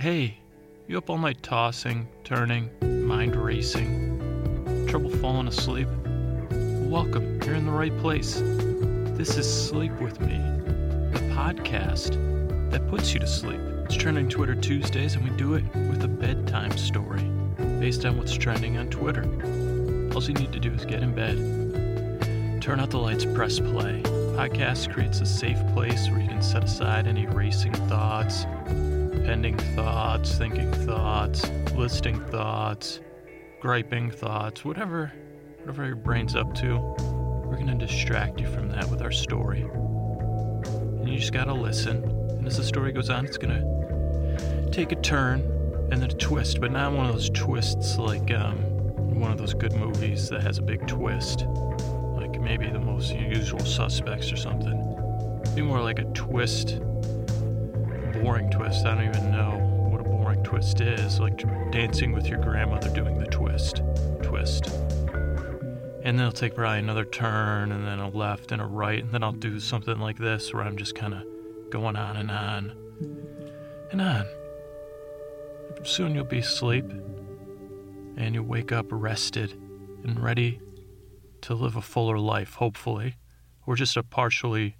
Hey, you up all night tossing, turning, mind racing? Trouble falling asleep? Welcome, you're in the right place. This is Sleep With Me, the podcast that puts you to sleep. It's Trending Twitter Tuesdays, and we do it with a bedtime story based on what's trending on Twitter. All you need to do is get in bed, turn out the lights, press play. Podcast creates a safe place where you can set aside any racing thoughts, pending thoughts, thinking thoughts, listing thoughts, griping thoughts, whatever whatever your brain's up to. We're to distract you from that with our story. And you just got to listen. And as the story goes on, it's to take a turn and then a twist, but not one of those twists like um, one of those good movies that has a big twist. Like maybe the most unusual suspects or something. Be more like a twist boring twist. I don't even know what a boring twist is. Like dancing with your grandmother doing the twist. Twist. And then I'll take probably another turn and then a left and a right. And then I'll do something like this where I'm just kind of going on and on and on. Soon you'll be asleep and you'll wake up rested and ready to live a fuller life, hopefully, or just a partially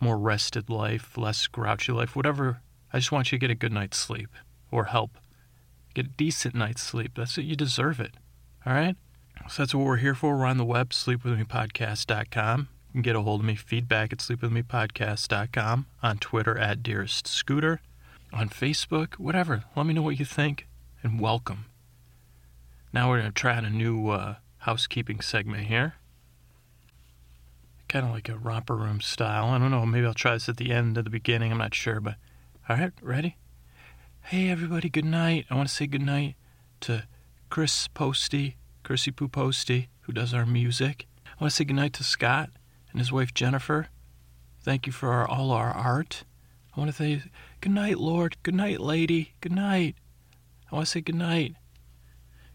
more rested life, less grouchy life, whatever. I just want you to get a good night's sleep or help. Get a decent night's sleep. That's what you deserve it. All right? So that's what we're here for. We're on the web, sleepwithmepodcast.com. You can get a hold of me, feedback at sleepwithmepodcast.com, on Twitter at Dearest Scooter, on Facebook, whatever. Let me know what you think, and welcome. Now we're going to try out a new uh, housekeeping segment here kind of like a romper room style. I don't know. Maybe I'll try this at the end or the beginning. I'm not sure, but all right, ready? Hey, everybody. Good night. I want to say good night to Chris Posty, Chrissy Poo Posty, who does our music. I want to say good night to Scott and his wife Jennifer. Thank you for our, all our art. I want to say good night, Lord. Good night, lady. Good night. I want to say good night.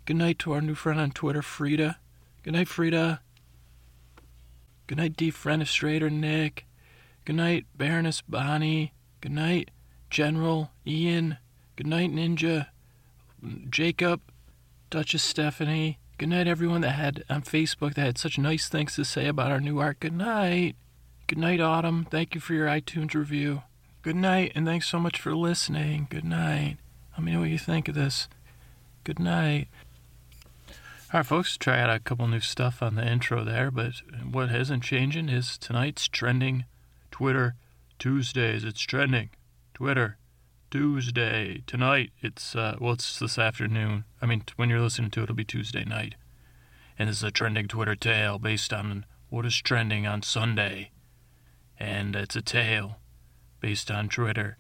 Good night to our new friend on Twitter, Frida. Good night, Frida. Good night, Defenestrator Nick. Good night, Baroness Bonnie. Good night, General Ian. Good night, Ninja. Jacob. Duchess Stephanie. Good night, everyone that had on Facebook that had such nice things to say about our new art. Good night. Good night, Autumn. Thank you for your iTunes review. Good night, and thanks so much for listening. Good night. Let me know what you think of this. Good night. All right, folks, try out a couple new stuff on the intro there, but what isn't changing is tonight's trending Twitter Tuesdays. It's trending Twitter Tuesday. Tonight, it's, uh, well, it's this afternoon. I mean, when you're listening to it, it'll be Tuesday night. And this is a trending Twitter tale based on what is trending on Sunday. And it's a tale based on Twitter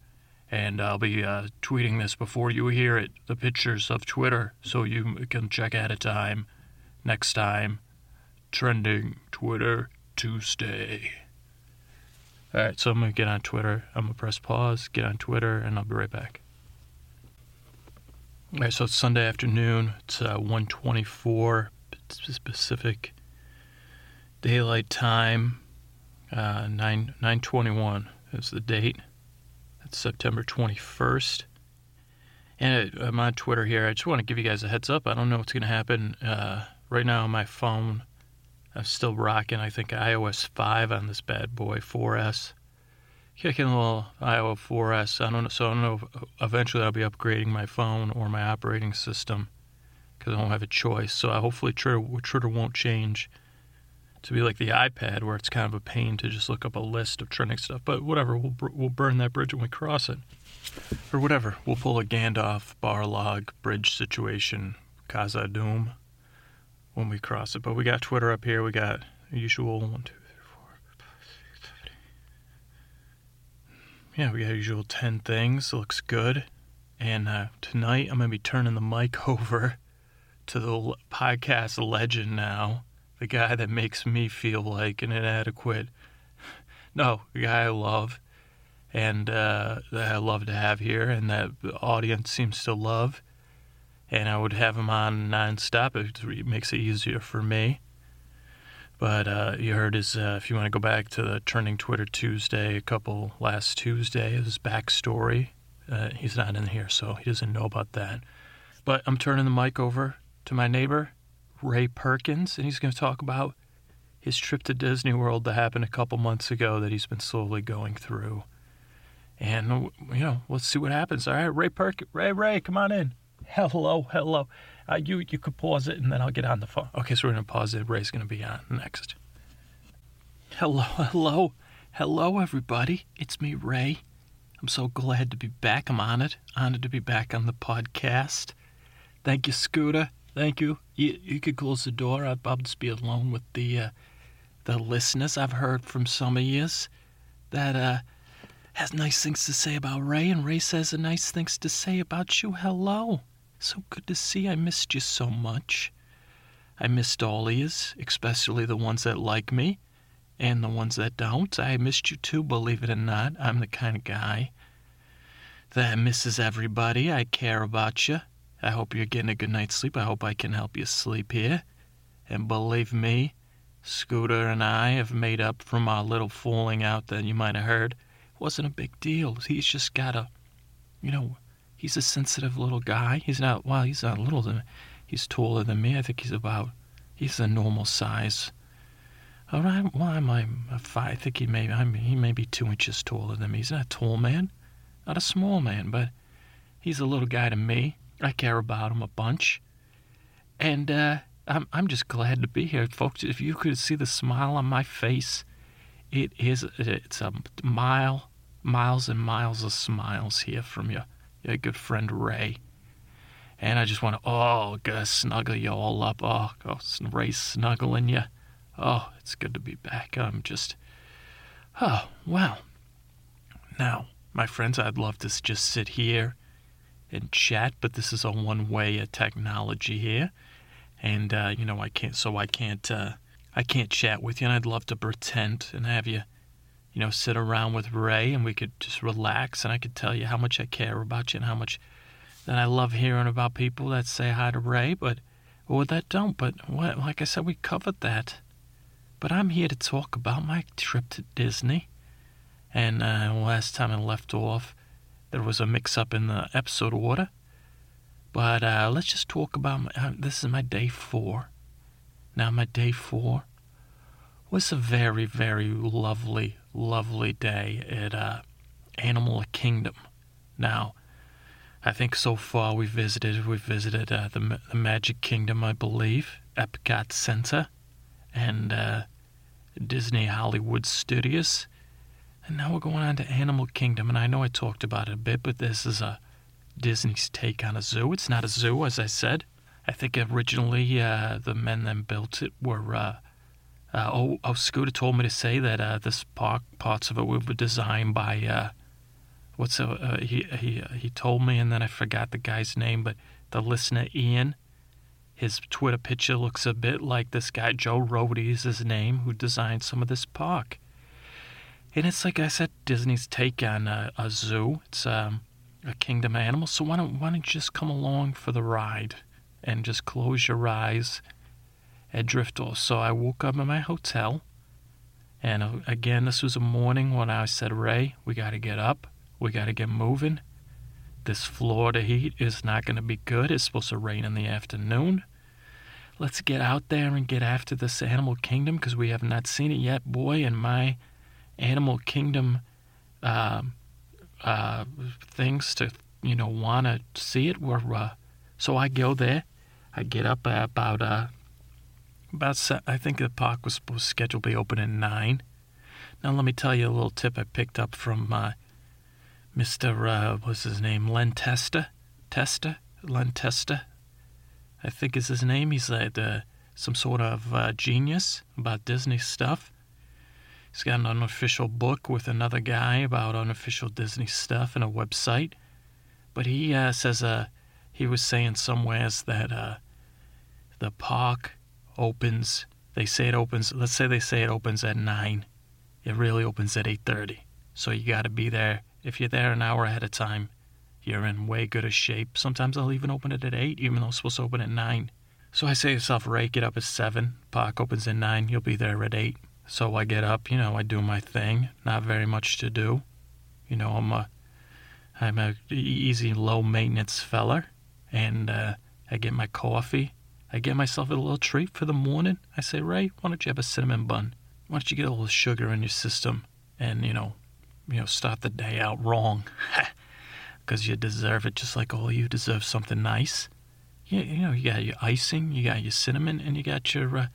and I'll be uh, tweeting this before you hear it, the pictures of Twitter, so you can check ahead of time. Next time, trending Twitter Tuesday. All right, so I'm gonna get on Twitter. I'm gonna press pause, get on Twitter, and I'll be right back. All right, so it's Sunday afternoon. It's uh, 1:24 Pacific Daylight Time. Uh, 9 9:21 is the date. That's September 21st. And I'm on Twitter here. I just want to give you guys a heads up. I don't know what's going to happen. Uh, right now my phone, I'm still rocking, I think, iOS 5 on this bad boy, 4S. Kicking a little iOS 4S. I don't know. So I don't know eventually I'll be upgrading my phone or my operating system because I don't have a choice. So I hopefully Twitter, Twitter won't change to be like the iPad, where it's kind of a pain to just look up a list of trending stuff. But whatever, we'll we'll burn that bridge when we cross it, or whatever. We'll pull a Gandalf Balrog bridge situation, Kaza Doom, when we cross it. But we got Twitter up here. We got usual one, two, three, four, five, six, seven. Yeah, we got usual ten things. Looks good. And uh, tonight I'm gonna be turning the mic over to the podcast legend now the guy that makes me feel like an inadequate. No, the guy I love and uh, that I love to have here and that the audience seems to love. And I would have him on nonstop. It makes it easier for me. But uh, you heard his, uh, if you want to go back to the Turning Twitter Tuesday, a couple last Tuesday, his backstory Uh, he's not in here, so he doesn't know about that. But I'm turning the mic over to my neighbor, Ray Perkins, and he's going to talk about his trip to Disney World that happened a couple months ago that he's been slowly going through. And, you know, let's see what happens. All right, Ray Perkins, Ray, Ray, come on in. Hello, hello. Uh, you you could pause it and then I'll get on the phone. Okay, so we're to pause it. Ray's going to be on next. Hello, hello, hello, everybody. It's me, Ray. I'm so glad to be back. I'm honored, honored to be back on the podcast. Thank you, Scooter. Thank you. You, you could close the door. I'll, I'll just be alone with the uh, the listeners. I've heard from some of yous that uh, has nice things to say about Ray, and Ray says nice things to say about you. Hello. So good to see. I missed you so much. I missed all of yous, especially the ones that like me and the ones that don't. I missed you too, believe it or not. I'm the kind of guy that misses everybody. I care about you. I hope you're getting a good night's sleep. I hope I can help you sleep here. And believe me, Scooter and I have made up from our little fooling out that you might have heard. It wasn't a big deal. He's just got a, you know, he's a sensitive little guy. He's not, well, he's not little than, he's taller than me. I think he's about, he's a normal size. All right, why am I five? I think he may, I mean, he may be two inches taller than me. He's not a tall man, not a small man, but he's a little guy to me. I care about him a bunch. And, uh, I'm, I'm just glad to be here, folks. If you could see the smile on my face, it is it's a mile, miles and miles of smiles here from your, your good friend Ray. And I just want to, oh, go snuggle you all up. Oh, go Ray snuggling you. Oh, it's good to be back. I'm just, oh, wow. Now, my friends, I'd love to just sit here and chat, but this is a one way technology here. And, uh, you know, I can't, so I can't, uh, I can't chat with you, and I'd love to pretend and have you, you know, sit around with Ray and we could just relax and I could tell you how much I care about you and how much that I love hearing about people that say hi to Ray, but, or that don't. But, what, like I said, we covered that. But I'm here to talk about my trip to Disney. And uh, last time I left off, there was a mix up in the episode order. But uh, let's just talk about my, uh, this is my day four. Now, my day four was a very, very lovely, lovely day at uh, Animal Kingdom. Now, I think so far we visited, we visited uh, the, the Magic Kingdom, I believe, Epcot Center, and uh, Disney Hollywood Studios. And now we're going on to Animal Kingdom. And I know I talked about it a bit, but this is a Disney's take on a zoo. It's not a zoo, as I said. I think originally uh, the men that built it were. Uh, uh, oh, oh, Scooter told me to say that uh, this park, parts of it were designed by. Uh, what's uh, he he he told me, and then I forgot the guy's name, but the listener Ian his Twitter picture looks a bit like this guy, Joe Rohde is his name, who designed some of this park. And it's like I said, Disney's take on a, a zoo. It's um, a kingdom of animals. So why don't, why don't you just come along for the ride and just close your eyes and drift off? So I woke up in my hotel. And uh, again, this was a morning when I said, Ray, we got to get up. We got to get moving. This Florida heat is not going to be good. It's supposed to rain in the afternoon. Let's get out there and get after this Animal Kingdom because we have not seen it yet. Boy, in my Animal Kingdom uh, uh, things to, you know, want to see it were. Uh, so I go there. I get up about, about, I think the park was supposed to schedule to be open at 9. Now, let me tell you a little tip I picked up from uh, Mr. Uh, what's his name? Len Testa? Testa? Len? I think is his name. He's like uh, some sort of uh, genius about Disney stuff. He's got an unofficial book with another guy about unofficial Disney stuff and a website. But he uh, says uh, he was saying somewheres that uh, the park opens. They say it opens. Let's say they say it opens at nine. It really opens at eight thirty. So you got to be there if you're there an hour ahead of time, you're in way good a shape. Sometimes I'll even open it at 8, even though it's supposed to open at 9. So I say to yourself, Ray, get up at 7. Park opens at 9. You'll be there at 8. So I get up, you know, I do my thing. Not very much to do. You know, I'm a, I'm a easy, low maintenance fella, and uh, I get my coffee. I get myself a little treat for the morning. I say, Ray, why don't you have a cinnamon bun? Why don't you get a little sugar in your system and you know, you know, start the day out wrong? Because you deserve it, just like all you deserve something nice. You, you know, you got your icing, you got your cinnamon, and you got your uh,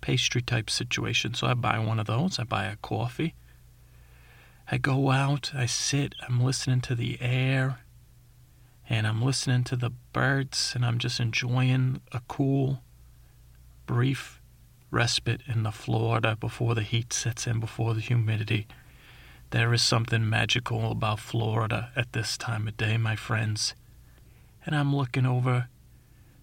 pastry type situation. So I buy one of those. I buy a coffee. I go out, I sit, I'm listening to the air, and I'm listening to the birds, and I'm just enjoying a cool, brief respite in the Florida before the heat sets in, before the humidity. There is something magical about Florida at this time of day, my friends. And I'm looking over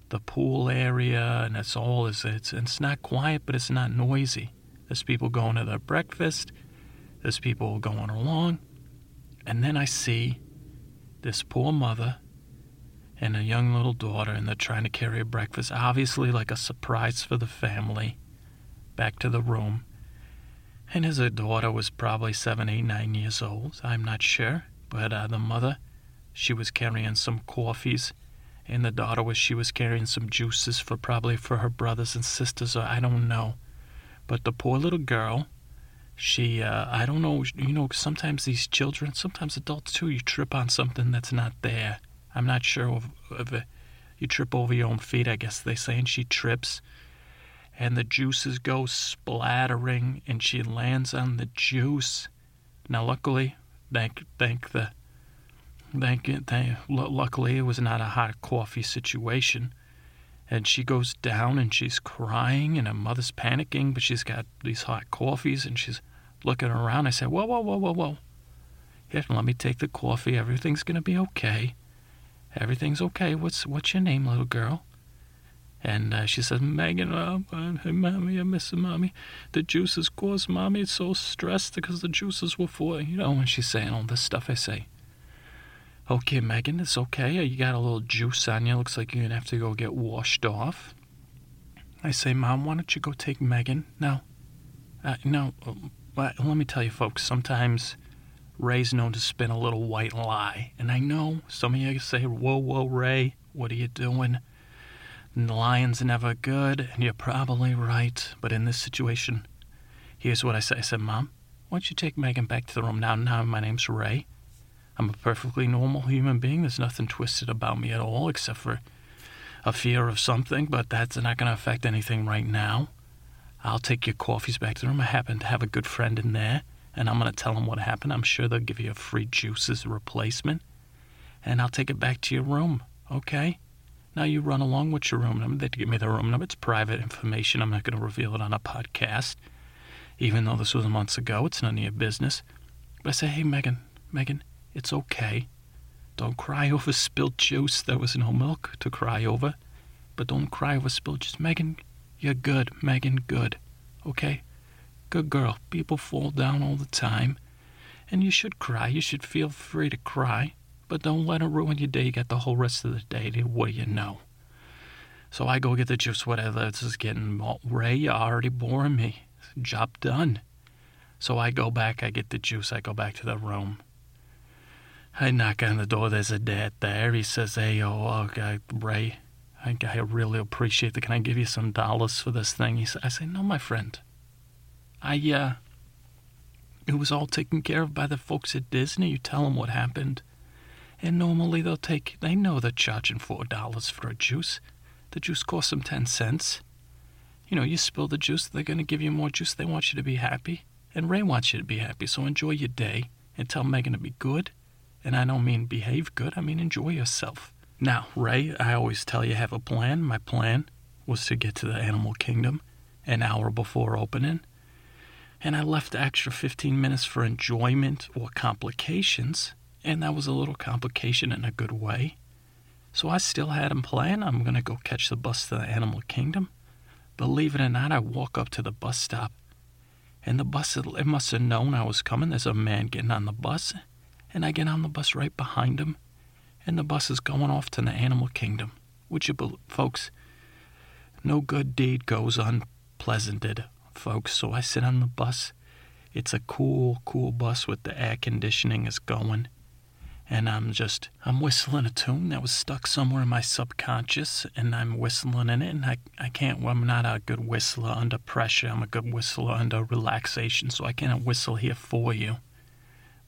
the pool area, and it's all it's it's, it's not quiet, but it's not noisy. There's people going to their breakfast there's people going along. And then I see this poor mother and a young little daughter, and they're trying to carry a breakfast, obviously like a surprise for the family, back to the room. And his daughter was probably seven, eight, nine years old. I'm not sure. But uh, the mother, she was carrying some coffees, and the daughter was she was carrying some juices for probably for her brothers and sisters, or I don't know. But the poor little girl, she uh, i don't know you know sometimes these children sometimes adults too you trip on something that's not there i'm not sure if, if you trip over your own feet i guess they say and she trips and the juices go splattering and she lands on the juice. Now luckily thank thank the thank, thank luckily it was not a hot coffee situation. And she goes down and she's crying and her mother's panicking but she's got these hot coffees and she's looking around. I said whoa whoa whoa whoa whoa. Here let me take the coffee. Everything's going to be okay everything's okay what's what's your name little girl and uh, she says, Megan, uh, uh, hey, mommy, I miss you, mommy. The juices caused mommy so stressed because the juices were for, you know, and she's saying all this stuff. I say, Okay, Megan, it's okay. You got a little juice on you. Looks like you're going to have to go get washed off. I say, Mom, why don't you go take Megan? No. Uh, no. Uh, let me tell you, folks, sometimes Ray's known to spin a little white lie. And I know some of you say, Whoa, whoa, Ray, what are you doing? And the lion's never good, and you're probably right. But in this situation, here's what I say I said, Mom, why don't you take Megan back to the room now? Now, my name's Ray. I'm a perfectly normal human being. There's nothing twisted about me at all except for a fear of something, but that's not going to affect anything right now. I'll take your coffees back to the room. I happen to have a good friend in there, and I'm going to tell them what happened. I'm sure they'll give you a free juices replacement, and I'll take it back to your room, okay? Now you run along with your room number. They give me the room number. It's private information. I'm not going to reveal it on a podcast, even though this was months ago. It's none of your business. But I say, hey, Megan, Megan, it's okay. Don't cry over spilled juice. There was no milk to cry over. But don't cry over spilled juice. Megan, you're good. Megan, good. Okay? Good girl. People fall down all the time. And you should cry. You should feel free to cry. But don't let it ruin your day. You got the whole rest of the day. What do you know? So I go get the juice, whatever. This is getting Ray, you're already boring me. Job done. So I go back, I get the juice, I go back to the room. I knock on the door. There's a dad there. He says, "Hey, oh, uh, okay, Ray, I, I really appreciate it. Can I give you some dollars for this thing?" He said, "I say, no, my friend. I uh, it was all taken care of by the folks at Disney. You tell them what happened, and normally they'll take. They know they're charging four dollars for a juice. The juice costs them ten cents. You know, you spill the juice, they're going to give you more juice. They want you to be happy, and Ray wants you to be happy. So enjoy your day and tell Megan to be good." And I don't mean behave good, I mean enjoy yourself. Now, Ray, I always tell you have a plan. My plan was to get to the animal kingdom an hour before opening. And I left the extra 15 minutes for enjoyment or complications. And that was a little complication in a good way. So I still had him plan. I'm going to go catch the bus to the animal kingdom. Believe it or not, I walk up to the bus stop. And the bus, it must have known I was coming. There's a man getting on the bus and I get on the bus right behind him, and the bus is going off to the animal kingdom. Would you believe, folks? No good deed goes unpleasanted, folks. So I sit on the bus. It's a cool, cool bus with the air conditioning is going. and I'm just I'm whistling a tune that was stuck somewhere in my subconscious, and I'm whistling in it, and I I can't. I'm not a good whistler under pressure. I'm a good whistler under relaxation, so I can't whistle here for you.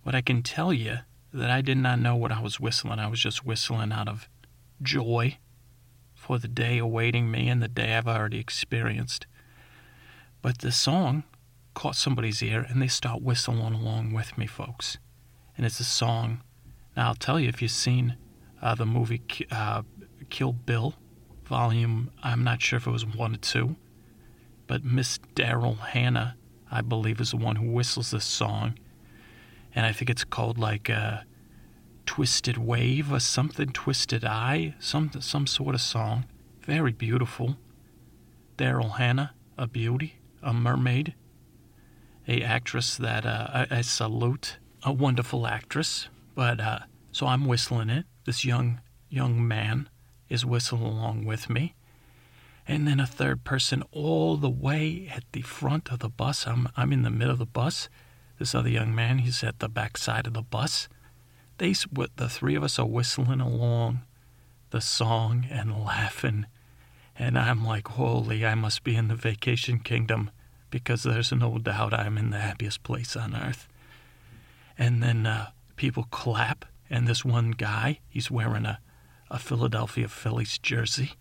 But I can tell you that I did not know what I was whistling. I was just whistling out of joy for the day awaiting me and the day I've already experienced. But the song caught somebody's ear, and they start whistling along with me, folks. And it's a song now, I'll tell you, if you've seen uh, the movie uh, Kill Bill, volume, I'm not sure if it was one or two, but Miss Daryl Hannah, I believe, is the one who whistles this song. And I think it's called like uh, Twisted Wave or something, Twisted Eye, some, some sort of song. Very beautiful. Daryl Hannah, a beauty, a mermaid, a actress that uh, I, I salute, a wonderful actress. But uh, so I'm whistling it. This young young man is whistling along with me. And then a third person all the way at the front of the bus. I'm, I'm in the middle of the bus. This other young man, he's at the back side of the bus. They, the three of us are whistling along the song and laughing. And I'm like, holy, I must be in the vacation kingdom because there's no doubt I'm in the happiest place on earth. And then uh, people clap, and this one guy, he's wearing a, a Philadelphia Phillies jersey.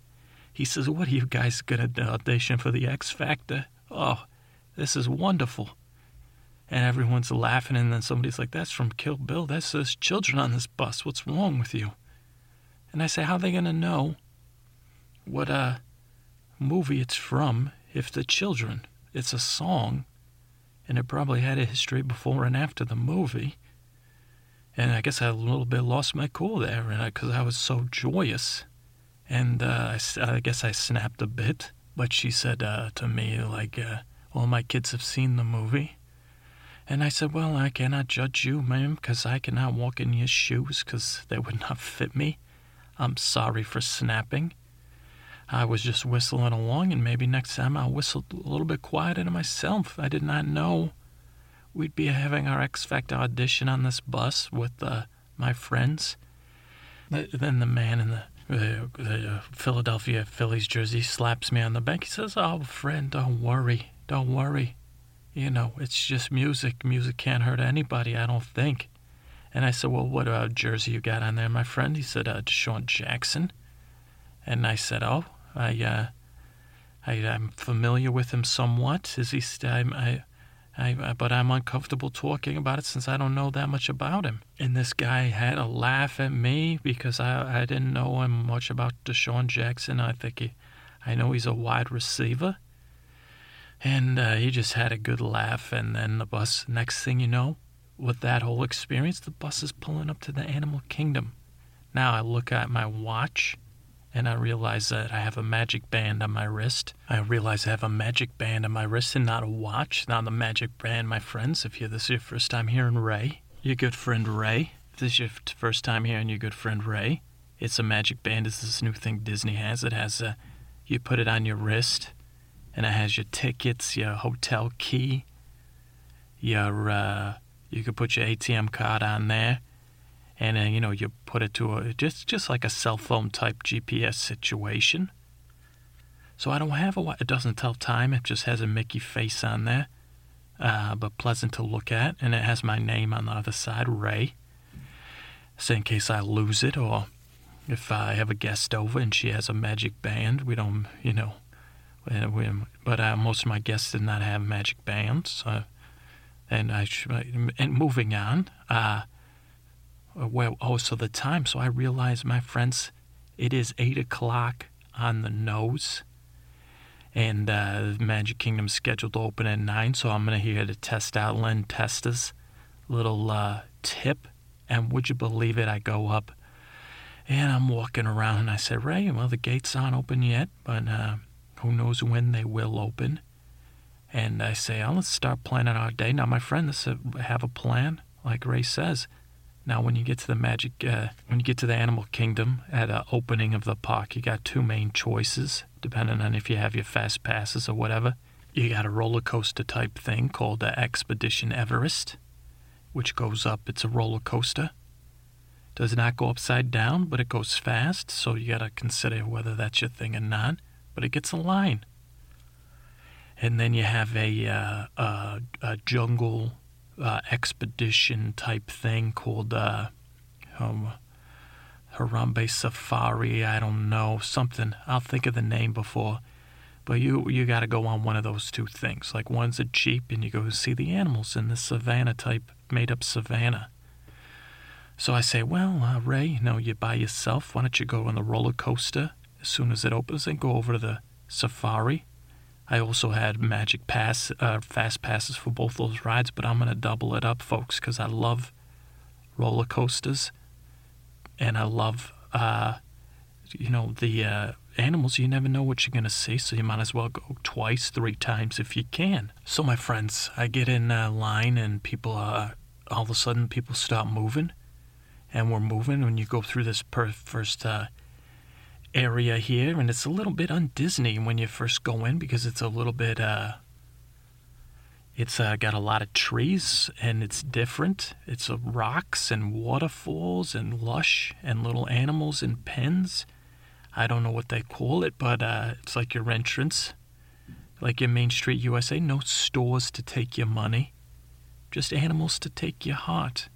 He says, What are you guys going to audition for the X Factor? Oh, this is wonderful. And everyone's laughing, and then somebody's like, That's from Kill Bill. That's those children on this bus. What's wrong with you? And I say, How are they going to know what uh, movie it's from if the children? It's a song, and it probably had a history before and after the movie. And I guess I a little bit lost my cool there because I, I, was so joyous. And uh, I, I, guess I snapped a bit. But she said uh, to me, like, uh, well, my kids have seen the movie. And I said, well, I cannot judge you, ma'am, because I cannot walk in your shoes because they would not fit me. I'm sorry for snapping. I was just whistling along, and maybe next time I'll whistle a little bit quieter to myself. I did not know we'd be having our X Factor audition on this bus with uh, my friends. Then the man in the, uh, the Philadelphia Phillies jersey slaps me on the back. He says, "Oh, friend, don't worry, don't worry. You know, it's just music. Music can't hurt anybody. I don't think." And I said, "Well, what uh, jersey you got on there, my friend?" He said, uh, "DeSean Jackson." And I said, "Oh, I, uh, I, am familiar with him somewhat. Is he? St- I, I, I, but I'm uncomfortable talking about it since I don't know that much about him. And this guy had a laugh at me because I, I didn't know him much about DeSean Jackson. I think he, I know he's a wide receiver. And uh, he just had a good laugh. And then the bus, next thing you know, with that whole experience, the bus is pulling up to the animal kingdom. Now I look at my watch and I realize that I have a magic band on my wrist. I realize I have a magic band on my wrist and not a watch, not a magic band, my friends. If you're this is your first time here, hearing Ray, your good friend Ray. If this is your first time here hearing your good friend Ray, it's a magic band. It's this new thing Disney has. It has a, you put it on your wrist, and it has your tickets, your hotel key, your, uh, you could put your ATM card on there and then you know you put it to a just just like a cell phone type GPS situation. So I don't have a it doesn't tell time. It just has a Mickey face on there, uh, but pleasant to look at, and it has my name on the other side, Ray. So in case I lose it, or if I have a guest over and she has a magic band, we don't, you know, we, but uh, most of my guests did not have magic bands. Uh, and I and moving on. Uh, uh, well, oh, so the time. So I realize, my friends, it is eight o'clock on the nose, and uh, Magic Kingdom's scheduled to open at nine. So I'm gonna here to test out Len Testa's little uh, tip. And would you believe it? I go up, and I'm walking around, and I said, Ray, well, the gates aren't open yet, but uh, who knows when they will open. And I say, oh, let's start planning our day. Now, my friend, this have a plan, like Ray says. Now, when you get to the magic, uh, when you get to the animal kingdom at the opening of the park, you got two main choices, depending on if you have your fast passes or whatever. You got a roller coaster type thing called the Expedition Everest, which goes up. It's a roller coaster. does not go upside down, but it goes fast, so you got to consider whether that's your thing or not. But it gets a line. And then you have a, uh, a, a jungle uh, expedition type thing called uh, um, Harambe Safari. I don't know something. I'll think of the name before. But you you got to go on one of those two things. Like one's a jeep, and you go see the animals in the savannah type made up savannah. So I say, well, uh, Ray, you know, you're by yourself. Why don't you go on the roller coaster as soon as it opens and go over to the safari? I also had magic pass, uh, fast passes for both those rides, but I'm gonna double it up, folks, because I love roller coasters, and I love, uh, you know, the uh, animals. You never know what you're gonna see, so you might as well go twice, three times if you can. So, my friends, I get in uh, line, and people, uh, all of a sudden, people stop moving, and we're moving. When you go through this per- first uh, area here, and it's a little bit un Disney when you first go in because it's a little bit uh, it's uh, got a lot of trees and it's different. It's uh, rocks and waterfalls and lush and little animals and pens. I don't know what they call it, but uh, it's like your entrance, like your Main Street USA. No stores to take your money, just animals to take your heart,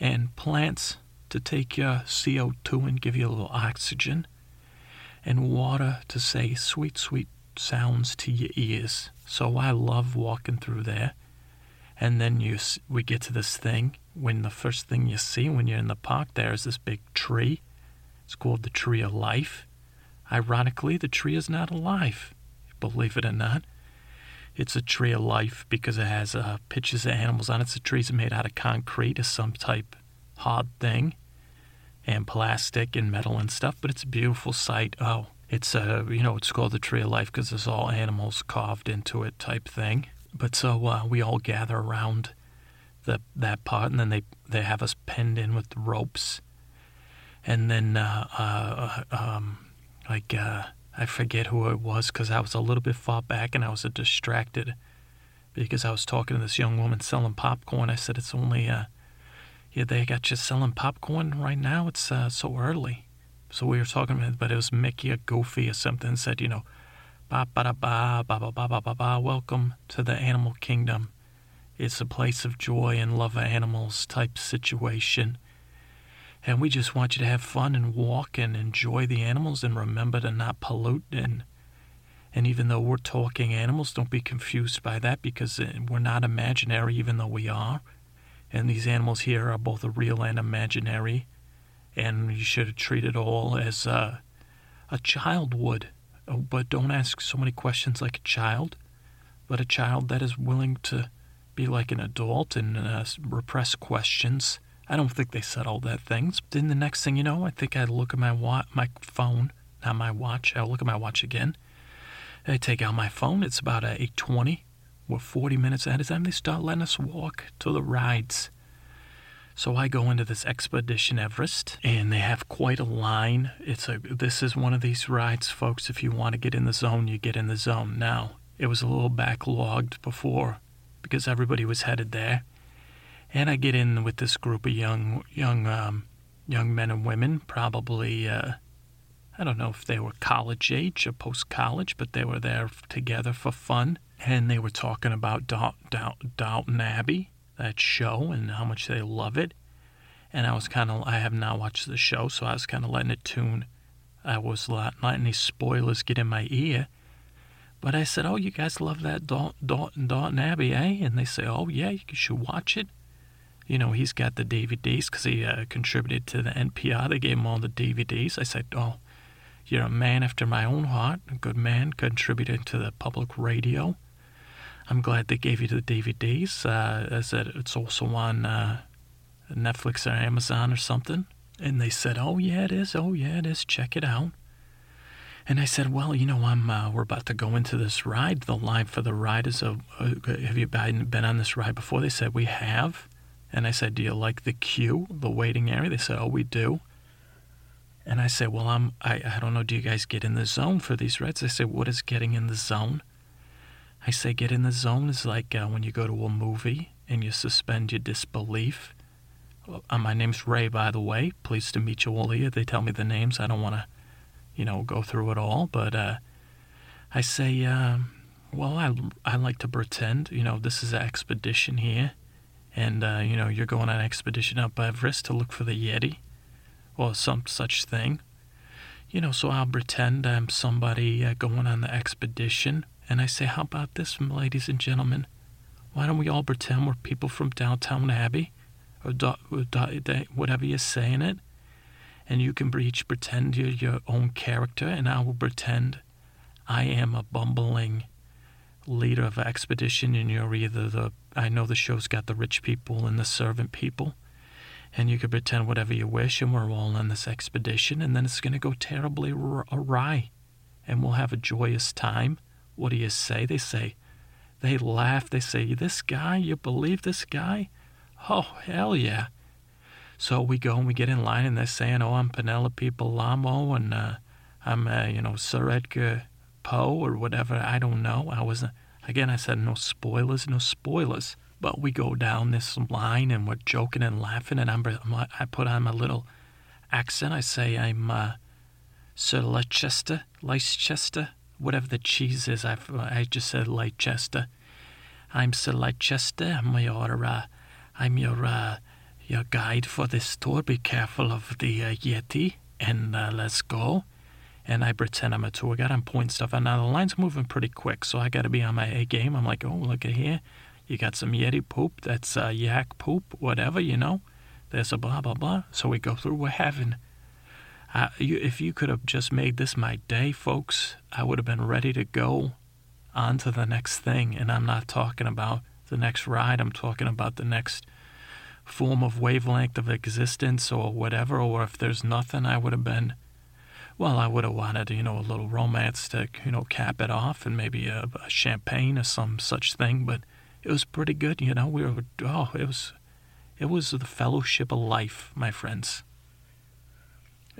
and plants to take your CO2 and give you a little oxygen and water to say sweet, sweet sounds to your ears. So I love walking through there. And then you, we get to this thing when the first thing you see when you're in the park there is this big tree. It's called the Tree of Life. Ironically, the tree is not alive, believe it or not. It's a tree of life because it has uh, pictures of animals on it. The trees are made out of concrete or some type hard thing and plastic and metal and stuff, but it's a beautiful sight. Oh, it's a uh, you know it's called the Tree of Life because it's all animals carved into it type thing. But so uh, we all gather around the that part, and then they they have us penned in with ropes, and then uh, uh, um, like uh, I forget who it was because I was a little bit far back and I was distracted because I was talking to this young woman selling popcorn. I said it's only uh, yeah, they got you selling popcorn right now. It's uh, so early. So we were talking about, but it was Mickey or Goofy or something said, you know, ba ba da ba ba ba ba ba ba ba. Welcome to the animal kingdom. It's a place of joy and love of animals type situation. And we just want you to have fun and walk and enjoy the animals and remember to not pollute and and even though we're talking animals, don't be confused by that because uh, we're not imaginary, even though we are. And these animals here are both real and imaginary. And you should treat it all as a, a child would. Oh, but don't ask so many questions like a child, but a child that is willing to be like an adult and uh, repress questions. I don't think they said all that things. Then the next thing you know, I think I look at my wa- my phone, not my watch. I'll look at my watch again. I take out my phone. It's about uh, 8:20 we're 40 minutes ahead of time. They start letting us walk to the rides. So I go into this Expedition Everest, and they have quite a line. It's a this is one of these rides, folks. If you want to get in the zone, you get in the zone. Now it was a little backlogged before because everybody was headed there, and I get in with this group of young young um, young men and women, probably uh, I don't know if they were college age or post college, but they were there together for fun and they were talking about Downton Abbey, that show, and how much they love it. And I was kind of, I have not watched the show, so I was kind of letting it tune. I was not letting any spoilers get in my ear. But I said, Oh, you guys love that Dalton, Dalton Abbey, eh? And they say, Oh, yeah, you should watch it. You know, he's got the DVDs because he uh, contributed to the NPR. They gave him all the DVDs. I said, Oh, you're a man after my own heart, a good man, contributing to the public radio. I'm glad they gave you the DVDs. Uh, as it, it's also on uh, Netflix or Amazon or something. And they said, "Oh yeah, it is. Oh yeah, it is. Check it out." And I said, "Well, you know, I'm uh, we're about to go into this ride. The line for the ride is a, have you been on this ride before?" They said, "We have." And I said, "Do you like the queue, the waiting area?" They said, "Oh, we do." And I said, "Well, I'm I, I don't know. Do you guys get in the zone for these rides?" They said, "What is getting in the zone?" I say get in the zone is like uh, when you go to a movie and you suspend your disbelief uh, my name's Ray, by the way. Pleased to meet you all here. They tell me the names. I don't want to, you know, go through it all, but uh, I say, um, well, I, I like to pretend, you know, this is an expedition here, and, uh, you know, you're going on an expedition up Everest to look for the Yeti, or some such thing. You know, so I'll pretend I'm somebody uh, going on the expedition, and I say, how about this, ladies and gentlemen? Why don't we all pretend we're people from downtown Abbey? or, whatever you're saying it, and you can each pretend you're your own character, and I will pretend I am a bumbling leader of an expedition, and you're either the I know the show's got the rich people and the servant people, and you can pretend whatever you wish, and we're all on this expedition, and then it's going to go terribly awry, and we'll have a joyous time. What do you say? They say, they laugh. They say, "This guy, you believe this guy?" Oh, hell yeah. So we go and we get in line, and they're saying, Oh, I'm Penelope Palamo, and uh, I'm, uh, you know, Sir Edgar Poe, or whatever. I don't know. I was, again, I said, No spoilers, no spoilers. But we go down this line, and we're joking and laughing, and I'm, I put on my little accent. I say, I'm uh, Sir Leicester, Leicester, whatever the cheese is. i I just said Leicester. I'm Sir Leicester. I'm your, uh, I'm your uh, your guide for this tour. Be careful of the uh, Yeti, and uh, let's go. And I pretend I'm a tour guide. I'm pointing stuff out. Now the line's moving pretty quick, so I got to be on my A game. I'm like, oh, look at here. You got some Yeti poop. That's uh, yak poop, whatever, you know. There's a blah blah blah. So we go through. We're having. Uh, you, if you could have just made this my day, folks, I would have been ready to go on to the next thing. And I'm not talking about the next ride. I'm talking about the next form of wavelength of existence or whatever. Or if there's nothing, I would have been, well, I would have wanted, you know, a little romance to, you know, cap it off and maybe a, a champagne or some such thing. But it was pretty good, you know. We were, oh, it was, it was the fellowship of life, my friends.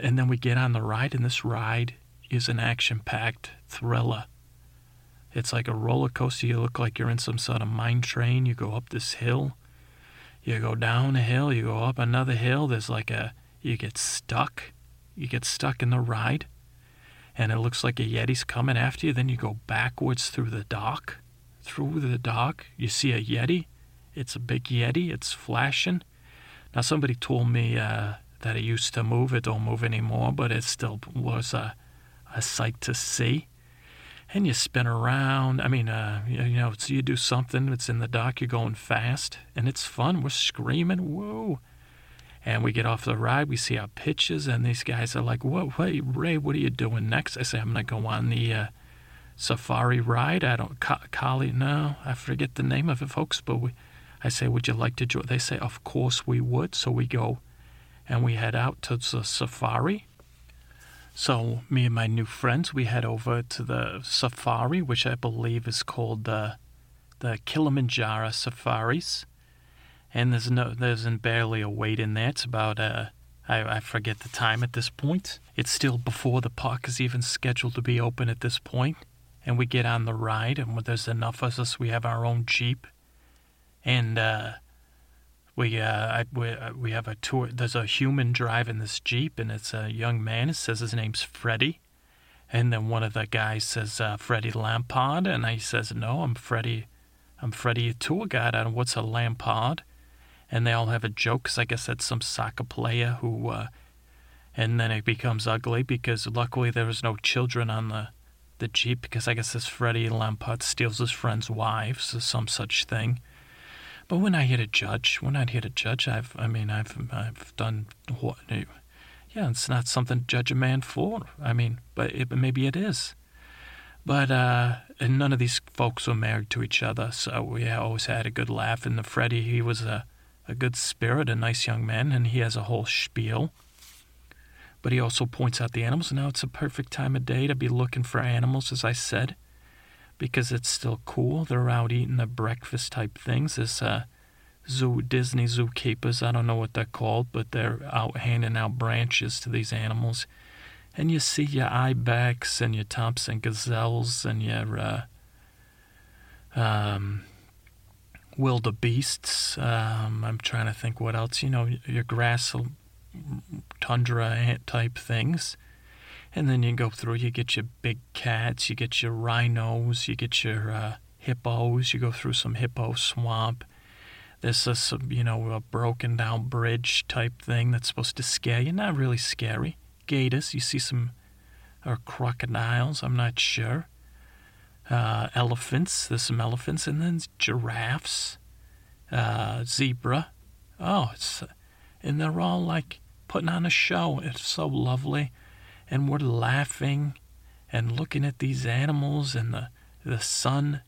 And then we get on the ride, and this ride is an action packed thriller. It's like a roller coaster. You look like you're in some sort of mine train. You go up this hill, you go down a hill, you go up another hill. There's like a, you get stuck. You get stuck in the ride, and it looks like a Yeti's coming after you. Then you go backwards through the dock. Through the dock, you see a Yeti. It's a big Yeti. It's flashing. Now, somebody told me uh, that it used to move. It don't move anymore, but it still was a, a sight to see and you spin around. I mean, uh, you, know, you do something. It's in the dock. You're going fast, and it's fun. We're screaming, whoa! And we get off the ride. We see our pitches, and these guys are like, "Whoa, wait, Ray, what are you doing next?" I say, "I'm gonna go on the uh, safari ride. I don't, Kali, no, I forget the name of it, folks. But we, I say, would you like to join? They say, of course we would. So we go, and we head out to the safari so, me and my new friends, we head over to the safari, which I believe is called the the Kilimanjaro Safaris. And there's no, there's barely a wait in there. It's about uh, I, I forget the time at this point. It's still before the park is even scheduled to be open at this point. And we get on the ride, and when there's enough of us. We have our own jeep, and uh, we uh, I, we uh, we have a tour. There's a human driving this jeep, and it's a young man. It says his name's Freddie, and then one of the guys says uh, Lampard, and he says, "No, I'm Freddie. I'm Freddie, a tour guide. And what's a Lampard?" And they all have a joke, because I guess that's some soccer player who. Uh, and then it becomes ugly because luckily there was no children on the the jeep because I guess this Freddie Lampard steals his friend's wives or some such thing but we're not here to judge. We're not here to judge. I've, I mean, I've, I've done what? Yeah, it's not something to judge a man for. I mean, but it, maybe it is. But uh, none of these folks were married to each other, so we always had a good laugh. And the Freddie, he was a, a good spirit, a nice young man, and he has a whole spiel. But he also points out the animals. Now it's a perfect time of day to be looking for animals, as I said because it's still cool. They're out eating the breakfast type things. This uh, zoo Disney zookeepers, I don't know what they're called, but they're out handing out branches to these animals. And you see your ibex and your Thompson gazelles and your uh, um, wildebeests. Um, I'm trying to think what else. You know, your grass tundra type things. And then you go through, you get your big cats, you get your rhinos, you get your uh, hippos, you go through some hippo swamp. There's a, you know, a broken down bridge type thing that's supposed to scare you. Not really scary. Gators, you see some, or crocodiles, I'm not sure. Uh, elephants, there's some elephants, and then giraffes, uh, zebra. Oh, it's, and they're all like putting on a show. It's so lovely and we're laughing and looking at these animals and the the sun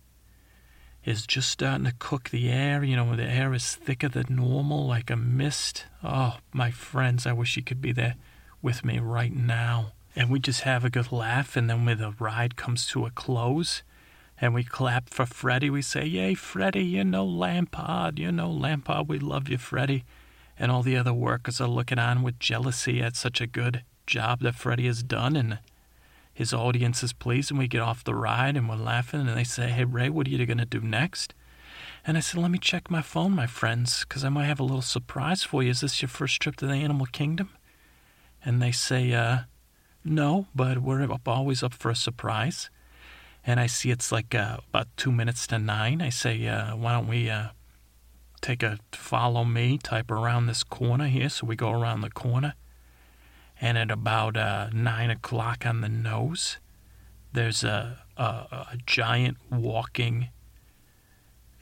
is just starting to cook the air. You know, the air is thicker than normal, like a mist. Oh, my friends, I wish you could be there with me right now. And we just have a good laugh, and then when the ride comes to a close, and we clap for Freddie, we say, Yay, Freddie, you know Lampard, you know Lampard, we love you, Freddie. And all the other workers are looking on with jealousy at such a good job that Freddie has done, and his audience is pleased. And we get off the ride and we're laughing, and they say, Hey, Ray, what are you going to do next? And I said, Let me check my phone, my friends, because I might have a little surprise for you. Is this your first trip to the animal kingdom? And they say, uh, No, but we're up, always up for a surprise. And I see it's like uh, about two minutes to nine. I say, uh, Why don't we uh, take a follow me type around this corner here? So we go around the corner and at about uh, nine o'clock on the nose, there's a, a, a giant walking.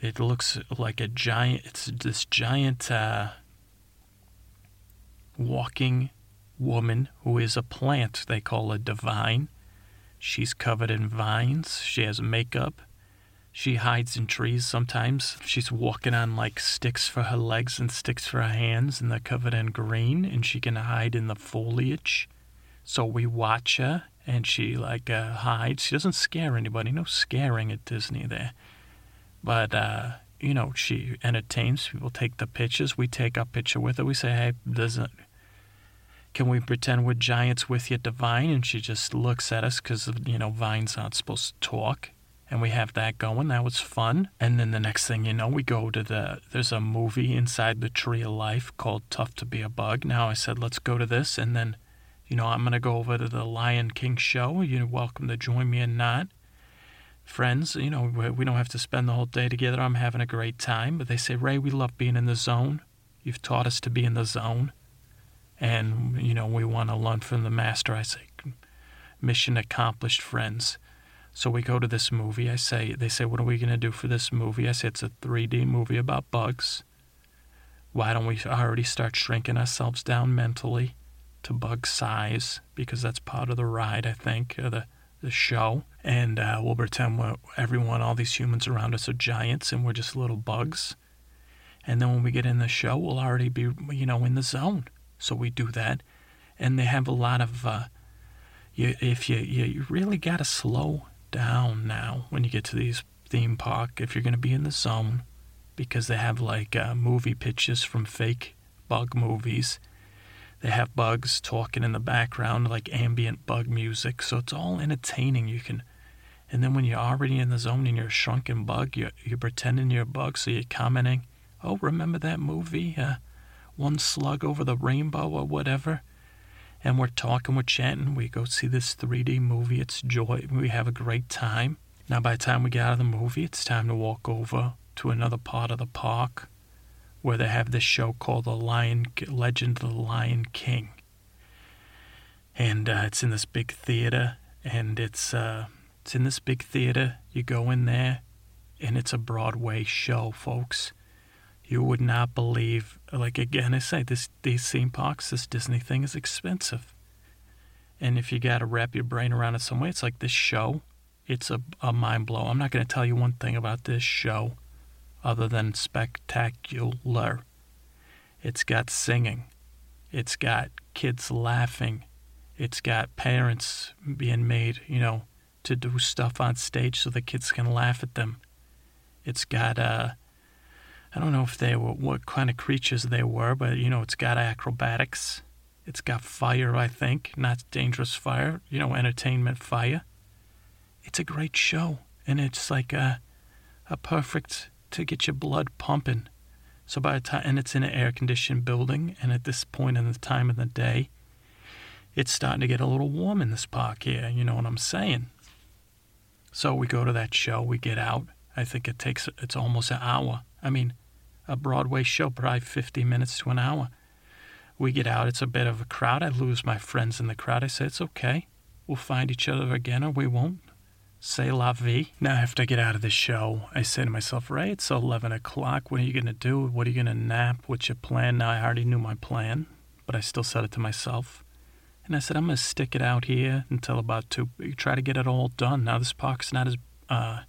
It looks like a giant. It's this giant uh, walking woman who is a plant. They call a divine. She's covered in vines. She has makeup. She hides in trees sometimes. She's walking on like sticks for her legs and sticks for her hands, and they're covered in green, and she can hide in the foliage. So we watch her, and she like uh, hides. She doesn't scare anybody. No scaring at Disney there. But, uh, you know, she entertains people, take the pictures. We take a picture with her. We say, hey, doesn't. Can we pretend we're giants with you, Divine? And she just looks at us because, you know, vines aren't supposed to talk and we have that going. That was fun. And then the next thing you know, we go to the there's a movie inside the Tree of Life called Tough to Be a Bug. Now I said let's go to this, and then you know I'm gonna go over to the Lion King show. You're welcome to join me and not. Friends, you know we don't have to spend the whole day together. I'm having a great time. But they say Ray, we love being in the zone. You've taught us to be in the zone, and you know we want to learn from the master. I say, mission accomplished, friends. So we go to this movie. I say, they say, what are we going to do for this movie? I say, it's a 3D movie about bugs. Why don't we already start shrinking ourselves down mentally to bug size? Because that's part of the ride, I think, of the, the show. And uh, we'll pretend we're, everyone, all these humans around us are giants and we're just little bugs. And then when we get in the show, we'll already be, you know, in the zone. So we do that. And they have a lot of, uh, you, if you, you really got to slow down now when you get to these theme park if you're going to be in the zone because they have like uh, movie pitches from fake bug movies. They have bugs talking in the background, like ambient bug music. So it's all entertaining. You can, and then when you're already in the zone and you're a shrunken bug, you're, you're pretending you're a bug. So you're commenting, "Oh, remember that movie, uh, One Slug Over the Rainbow, or whatever." And we're talking, we're chatting. We go see this 3D movie. It's joy. We have a great time. Now, by the time we get out of the movie, it's time to walk over to another part of the park where they have this show called The Lion Legend of the Lion King. And uh, it's in this big theater, and it's uh, it's in this big theater. You go in there, and it's a Broadway show, folks you would not believe. Like again, I say this: these theme parks, this Disney thing is expensive, and if you got to wrap your brain around it some way, it's like this show. It's a, a mind blow. I'm not going to tell you one thing about this show, other than spectacular. It's got singing, it's got kids laughing, it's got parents being made, you know, to do stuff on stage so the kids can laugh at them. It's got uh, I don't know if they were what kind of creatures they were, but you know, it's got acrobatics. It's got fire, I think, not dangerous fire, you know, entertainment fire. It's a great show, and it's like a, a perfect to get your blood pumping. So by the time, and it's in an air conditioned building, and at this point in the time of the day, it's starting to get a little warm in this park here. You know what I'm saying? So we go to that show, we get out. I think it takes, it's almost an hour. I mean, a Broadway show, probably 50 minutes to an hour. We get out, it's a bit of a crowd. I lose my friends in the crowd. I say, it's okay. We'll find each other again or we won't. Say la vie. Now, after I get out of the show, I say to myself, Ray, it's 11 o'clock. What are you going to do? What are you going to nap? What's your plan? Now, I already knew my plan, but I still said it to myself. And I said, I'm going to stick it out here until about 2. Try to get it all done. Now, this park's not as, uh,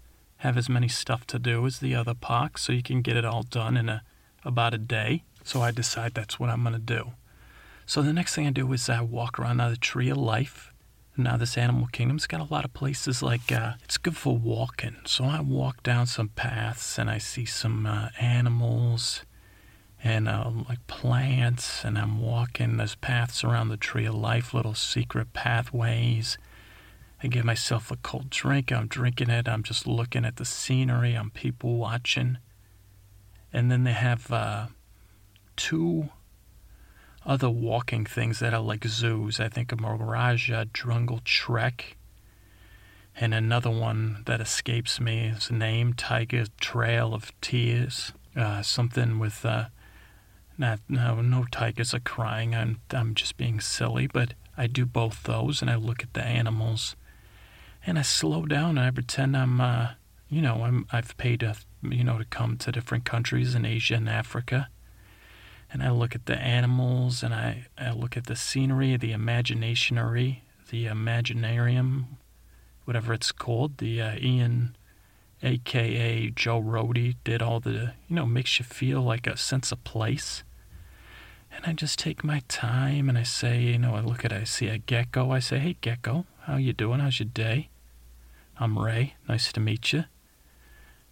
have as many stuff to do as the other parks, so you can get it all done in a, about a day. So I decide that's what I'm going to do. So the next thing I do is I walk around the Tree of Life now, this animal kingdom's got a lot of places like uh, it's good for walking. So I walk down some paths and I see some uh, animals and uh, like plants, and I'm walking. There's paths around the tree of life, little secret pathways. I give myself a cold drink. I'm drinking it. I'm just looking at the scenery. I'm people watching. And then they have uh, two other walking things that are like zoos. I think of Maharajah Jungle Trek. And another one that escapes me is named Tiger Trail of Tears. Uh, something with uh, not no no tigers are crying. I'm I'm just being silly, but I do both those, and I look at the animals, and I slow down and I pretend I'm uh, you know I'm I've paid a, you know to come to different countries in Asia and Africa, and I look at the animals and I, I look at the scenery, the imaginationary, the imaginarium, whatever it's called. The uh, Ian, aka Joe Rohde, did all the, you know, makes you feel like a sense of place. And I just take my time and I say, you know, I look at, I see a gecko. I say, hey, gecko, how you doing? How's your day? I'm Ray. Nice to meet you.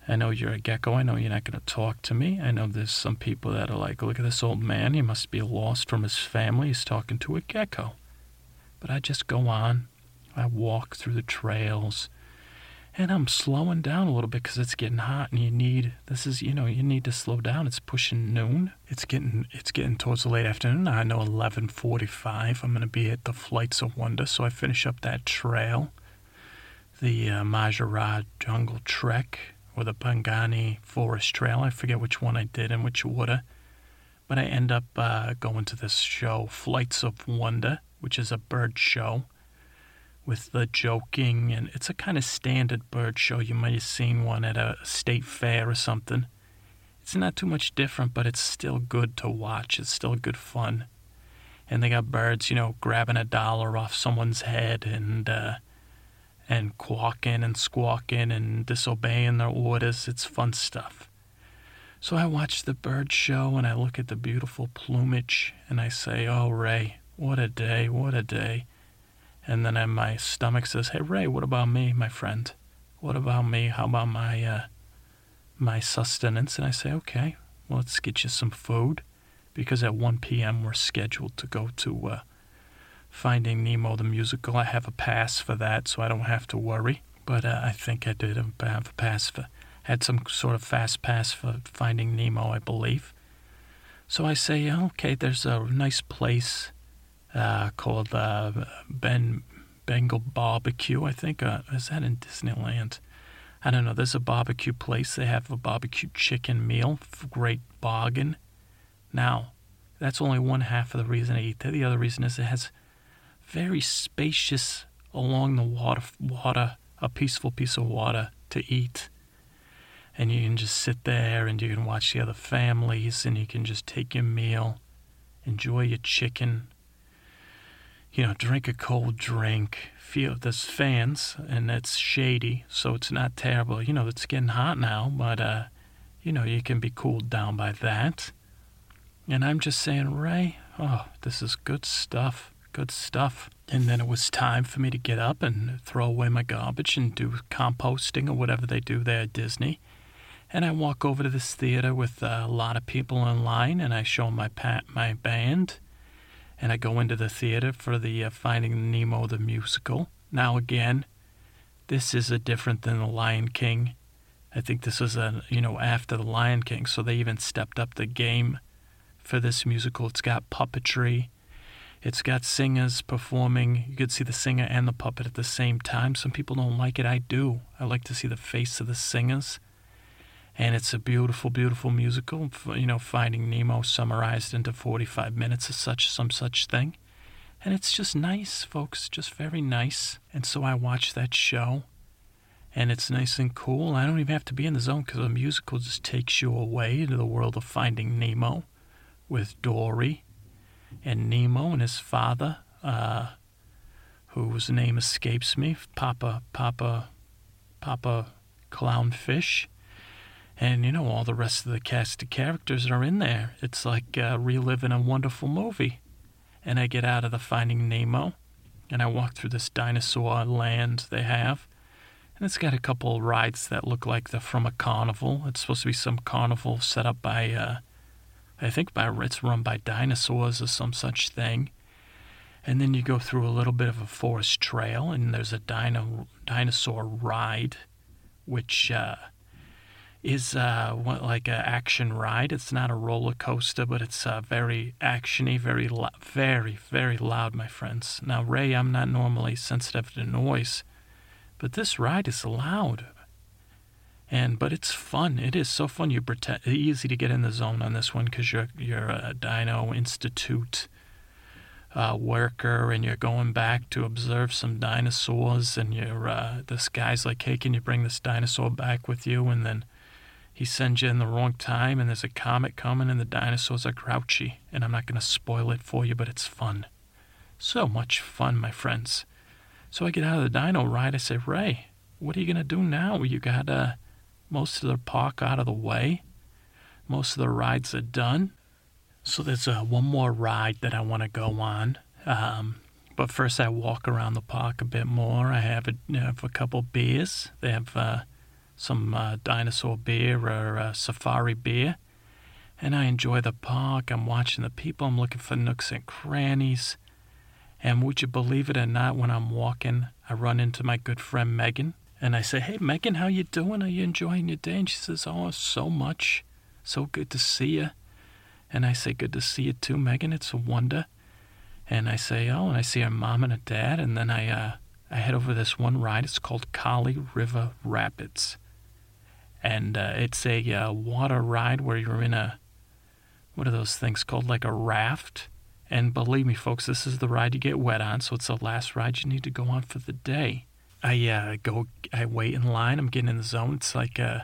I know you're a gecko. I know you're not going to talk to me. I know there's some people that are like, look at this old man. He must be lost from his family. He's talking to a gecko. But I just go on. I walk through the trails. And I'm slowing down a little bit because it's getting hot, and you need this is you know you need to slow down. It's pushing noon. It's getting it's getting towards the late afternoon. I know 11:45. I'm going to be at the Flights of Wonder, so I finish up that trail, the uh, Jungle Trek or the Pangani Forest Trail. I forget which one I did and which woulda. But I end up uh, going to this show, Flights of Wonder, which is a bird show with the joking, and it's a kind of standard bird show. You might have seen one at a state fair or something. It's not too much different, but it's still good to watch. It's still good fun. And they got birds, you know, grabbing a dollar off someone's head and uh, and quawking and squawking and disobeying their orders. It's fun stuff. So I watch the bird show and I look at the beautiful plumage and I say, Oh, Ray, what a day, what a day. And then my stomach says, Hey, Ray, what about me, my friend? What about me? How about my, uh, my sustenance? And I say, Okay, well, let's get you some food. Because at 1 p.m., we're scheduled to go to uh, Finding Nemo the musical. I have a pass for that, so I don't have to worry. But uh, I think I did have a pass for, had some sort of fast pass for Finding Nemo, I believe. So I say, okay, there's a nice place uh, called uh, Ben Bengal Barbecue. I think uh, is that in Disneyland? I don't know. There's a barbecue place. They have a barbecue chicken meal, great bargain. Now, that's only one half of the reason I eat there. The other reason is it has very spacious along the water, water, a peaceful piece of water to eat. And you can just sit there and you can watch the other families and you can just take your meal, enjoy your chicken, you know, drink a cold drink. Feel there's fans and it's shady, so it's not terrible. You know, it's getting hot now, but uh, you know, you can be cooled down by that. And I'm just saying, Ray, oh, this is good stuff good stuff. And then it was time for me to get up and throw away my garbage and do composting or whatever they do there at Disney. And I walk over to this theater with a lot of people in line, and I show my pat my band, and I go into the theater for the uh, Finding Nemo the musical. Now again, this is a different than the Lion King. I think this was a you know after the Lion King, so they even stepped up the game for this musical. It's got puppetry. It's got singers performing. You could see the singer and the puppet at the same time. Some people don't like it. I do. I like to see the face of the singers. And it's a beautiful, beautiful musical. You know, Finding Nemo summarized into 45 minutes of such some such thing. And it's just nice, folks, just very nice. And so I watched that show, and it's nice and cool. I don't even have to be in the zone because the musical just takes you away into the world of Finding Nemo with Dory and Nemo and his father, uh, whose name escapes me, Papa, Papa, Papa Clownfish. And you know, all the rest of the cast of characters are in there. It's like uh, reliving a wonderful movie and I get out of the Finding Nemo and I walk through this dinosaur land they have. And it's got a couple rides that look like they're from a carnival. It's supposed to be some carnival set up by, uh, I think, by it's run by dinosaurs or some such thing. And then you go through a little bit of a forest trail, and there's a dino dinosaur ride, which uh, is uh, what, like an action ride. It's not a roller coaster, but it's uh, very actiony, very, very, very loud, my friends. Now, Ray, I'm not normally sensitive to noise, but this ride is loud. And but it's fun. It is so fun. You pretend easy to get in the zone on this one because you're you're a Dino Institute uh, worker and you're going back to observe some dinosaurs and you're uh, this guy's like, hey, can you bring this dinosaur back with you? And then he sends you in the wrong time and there's a comet coming and the dinosaurs are grouchy. And I'm not going to spoil it for you, but it's fun. So much fun, my friends. So I get out of the dino ride. I say, Ray, what are you going to do now? You got uh, most of the park out of the way. Most of the rides are done. So there's uh, one more ride that I want to go on. Um, but first, I walk around the park a bit more. I have a, have a couple beers. They have uh, some uh, dinosaur beer or uh, safari beer. And I enjoy the park. I'm watching the people. I'm looking for nooks and crannies. And would you believe it or not, when I'm walking, I run into my good friend Megan. And I say, hey, Megan, how you doing? Are you enjoying your day? And she says, oh, so much. So good to see you. And I say, good to see you too, Megan. It's a wonder. And I say, oh, and I see her mom and her dad. And then I, uh, I head over this one ride. It's called Kali River Rapids and uh, it's a uh, water ride where you're in a what are those things called like a raft and believe me folks this is the ride you get wet on so it's the last ride you need to go on for the day i uh, go i wait in line i'm getting in the zone it's like a uh,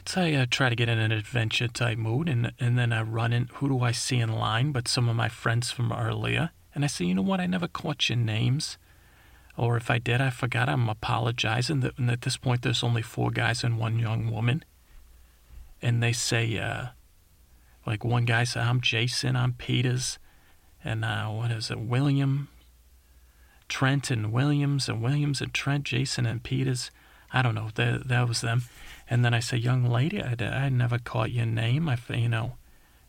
it's I uh, try to get in an adventure type mood, and and then I run in. Who do I see in line? But some of my friends from earlier, and I say, you know what? I never caught your names or if I did, I forgot. I'm apologizing. That, and at this point, there's only four guys and one young woman. And they say, uh, like one guy said, I'm Jason, I'm Peters, and uh, what is it, William, Trent and Williams, and Williams and Trent, Jason and Peters. I don't know. That, that was them. And then I say, young lady, I, I never caught your name. I, you know,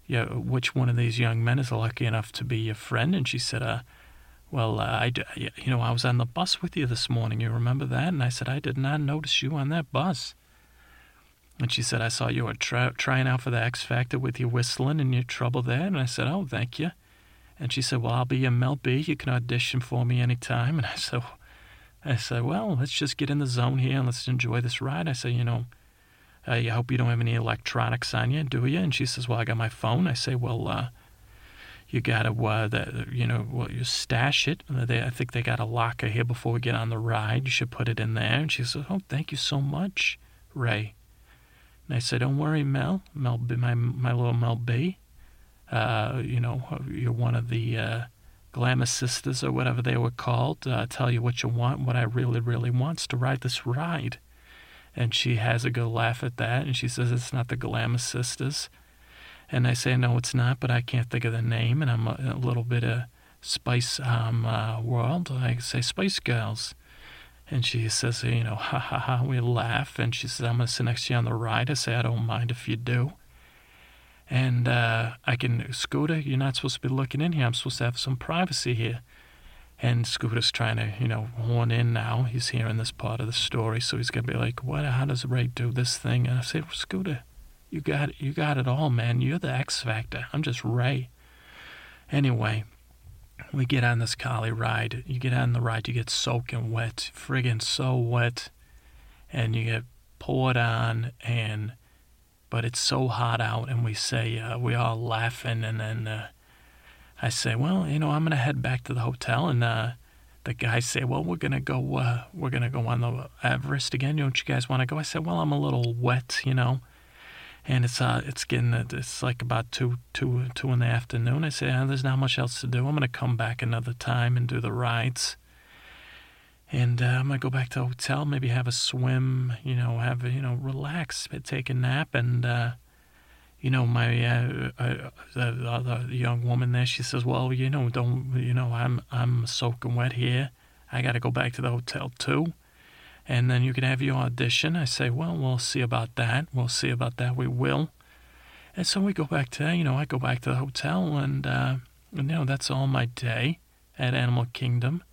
yeah, which one of these young men is lucky enough to be your friend? And she said, uh, well, uh, I, you know, I was on the bus with you this morning. You remember that? And I said, I did not notice you on that bus. And she said, I saw you were try, trying out for the X Factor with your whistling and your trouble there. And I said, Oh, thank you. And she said, Well, I'll be your Mel B. You can audition for me anytime. And I said, I said, Well, let's just get in the zone here and let's enjoy this ride. I said, You know, I hope you don't have any electronics on you, do you? And she says, Well, I got my phone. I say, Well, uh, you gotta uh, you know well, you stash it. They, I think they got a locker here before we get on the ride. You should put it in there. And she says, "Oh, thank you so much, Ray." And I said, "Don't worry, Mel. Mel, my my little Mel B. Uh, you know, you're one of the uh, Glamour Sisters or whatever they were called. Uh, tell you what you want. What I really, really want's to ride this ride." And she has a good laugh at that, and she says, "It's not the Glamour Sisters." And I say, no, it's not, but I can't think of the name. And I'm a, a little bit of Spice um, uh, World. I say, Spice Girls. And she says, you know, ha ha ha. We laugh. And she says, I'm going to sit next to you on the ride. I say, I don't mind if you do. And uh, I can, Scooter, you're not supposed to be looking in here. I'm supposed to have some privacy here. And Scooter's trying to, you know, horn in now. He's hearing this part of the story, so he's gonna be like, "What? How does Ray do this thing?" And I say, "Scooter, you got it. You got it all, man. You're the X factor. I'm just Ray." Anyway, we get on this Kali ride. You get on the ride, you get soaking wet, friggin' so wet, and you get poured on, and but it's so hot out, and we say uh, we all laughing, and then uh, I say, well, you know, I'm gonna head back to the hotel, and uh, the guys say, well, we're gonna go, uh, we're gonna go on the Everest again. Don't you guys want to go? I said, well, I'm a little wet, you know and it's uh it's getting it's like about two two two in the afternoon. I say oh, there's not much else to do. I'm gonna come back another time and do the rides, and uh, I'm gonna go back to the hotel, maybe have a swim, you know, have you know relax, take a nap, and uh, you know my uh, uh, the, the young woman there, she says, well, you know, don't you know I'm I'm soaking wet here. I got to go back to the hotel too and then you can have your audition. I say, well, we'll see about that. We'll see about that. We will. And so we go back to, you know, I go back to the hotel, and, uh, you know, that's all my day at Animal Kingdom.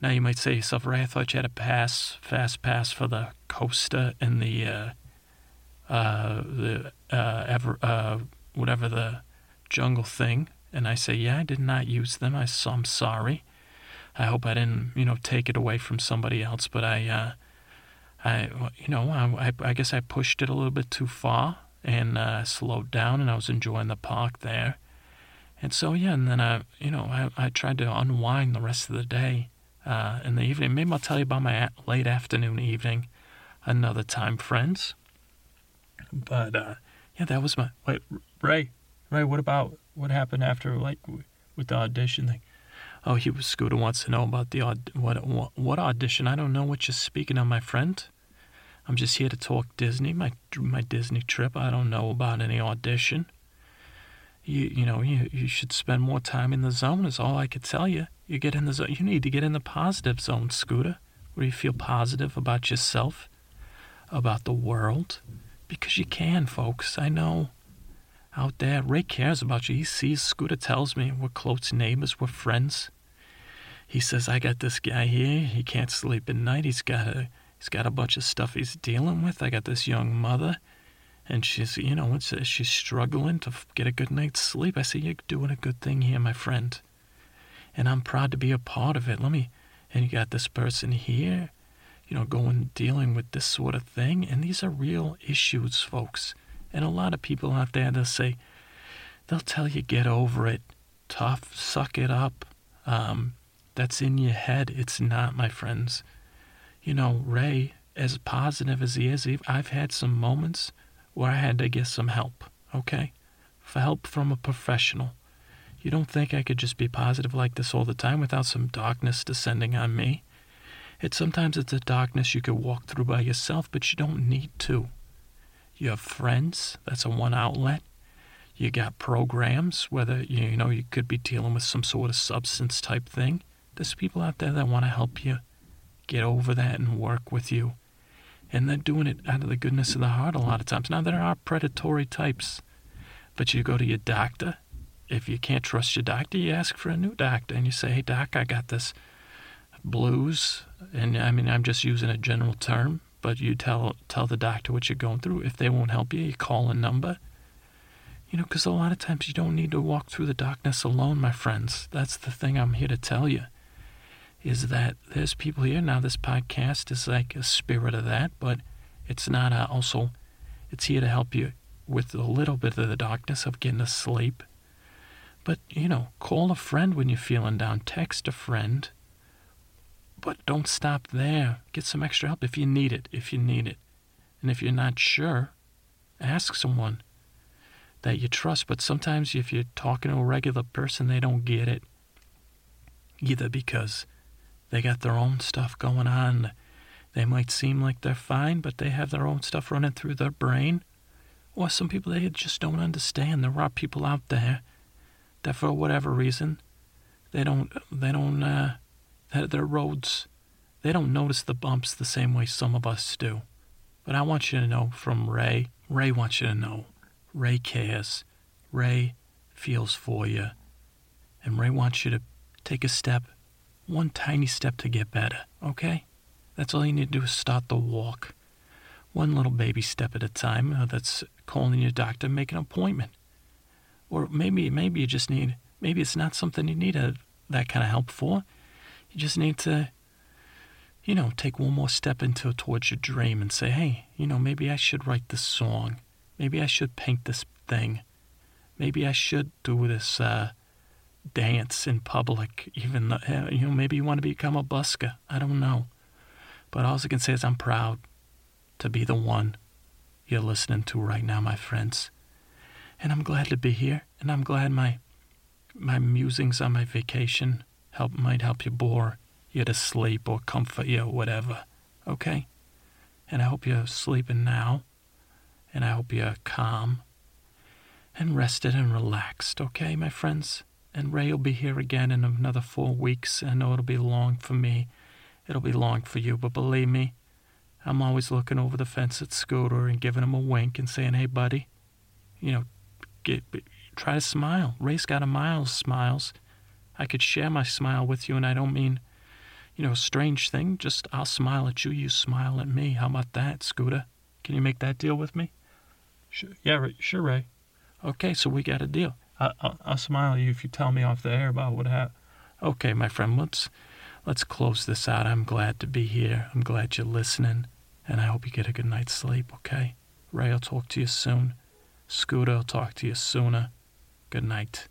Now you might say to yourself, Ray, I thought you had a pass, fast pass for the Costa and the, uh, uh, the uh, ever, uh, whatever the jungle thing. And I say, yeah, I did not use them. I, I'm sorry. I hope I didn't, you know, take it away from somebody else. But I, uh, I, you know, I, I guess I pushed it a little bit too far and uh, slowed down, and I was enjoying the park there. And so yeah, and then I, you know, I, I tried to unwind the rest of the day uh, in the evening. Maybe I'll tell you about my late afternoon evening another time, friends. But uh, yeah, that was my wait, Ray. Ray, what about what happened after like with the audition thing? Oh, he was Scooter wants to know about the aud- what, what what audition. I don't know what you're speaking of, my friend. I'm just here to talk Disney, my my Disney trip. I don't know about any audition. You you know you you should spend more time in the zone. Is all I could tell you. You get in the zone. You need to get in the positive zone, Scooter, where you feel positive about yourself, about the world, because you can, folks. I know out there. Ray cares about you. He sees Scooter tells me we're close neighbors, we're friends. He says I got this guy here. He can't sleep at night. He's got a he's got a bunch of stuff he's dealing with. I got this young mother, and she's you know it's, she's struggling to get a good night's sleep. I say you're doing a good thing here, my friend, and I'm proud to be a part of it. Let me. And you got this person here, you know, going dealing with this sort of thing, and these are real issues, folks. And a lot of people out there, they'll say, they'll tell you, get over it, tough, suck it up. Um, that's in your head. It's not, my friends. You know, Ray, as positive as he is, I've had some moments where I had to get some help, okay? For help from a professional. You don't think I could just be positive like this all the time without some darkness descending on me? It's sometimes it's a darkness you could walk through by yourself, but you don't need to. You have friends, that's a one outlet. You got programs, whether you know you could be dealing with some sort of substance type thing. There's people out there that want to help you get over that and work with you. And they're doing it out of the goodness of the heart a lot of times. Now, there are predatory types, but you go to your doctor. If you can't trust your doctor, you ask for a new doctor and you say, hey, doc, I got this blues. And I mean, I'm just using a general term but you tell tell the doctor what you're going through. If they won't help you, you call a number. You know, because a lot of times you don't need to walk through the darkness alone, my friends. That's the thing I'm here to tell you. Is that there's people here now. This podcast is like a spirit of that, but it's not a, also. It's here to help you with a little bit of the darkness of getting to sleep. But you know, call a friend when you're feeling down. Text a friend but don't stop there. Get some extra help if you need it, if you need it. And if you're not sure, ask someone that you trust. But sometimes if you're talking to a regular person, they don't get it. Either because they got their own stuff going on. They might seem like they're fine, but they have their own stuff running through their brain. Or some people they just don't understand. There are people out there that for whatever reason they don't they don't uh, that their roads, they don't notice the bumps the same way some of us do. But I want you to know from Ray, Ray wants you to know. Ray cares. Ray feels for you. And Ray wants you to take a step one tiny step to get better, okay? That's all you need to do is start the walk. One little baby step at a time. Uh, that's calling your doctor, make an appointment. Or maybe maybe you just need maybe it's not something you need a, that kind of help for. You just need to you know, take one more step into towards your dream and say, "Hey, you know, maybe I should write this song. Maybe I should paint this thing. Maybe I should do this uh, dance in public, even though, you know, maybe you want to become a busker. I don't know. But all I can say is I'm proud to be the one you're listening to right now, my friends. And I'm glad to be here, and I'm glad my my musings on my vacation help might help you bore you to sleep or comfort you or whatever. Okay? And I hope you're sleeping now, and I hope you're calm and rested and relaxed, okay, my friends? And Ray will be here again in another four weeks. I know it'll be long for me. It'll be long for you, but believe me, I'm always looking over the fence at Scooter and giving him a wink and saying, hey, buddy, you know, get, try to smile. Ray's got a mile smiles. I could share my smile with you, and I don't mean, you know, a strange thing. Just I'll smile at you, you smile at me. How about that, Scooter? Can you make that deal with me? Sure, yeah, sure, Ray. Okay, so we got a deal. I, will I'll smile at you if you tell me off the air about what happened. Okay, my friend, let's let's close this out. I'm glad to be here. I'm glad you're listening, and I hope you get a good night's sleep. Okay, Ray, I'll talk to you soon. Scooter, I'll talk to you sooner. Good night.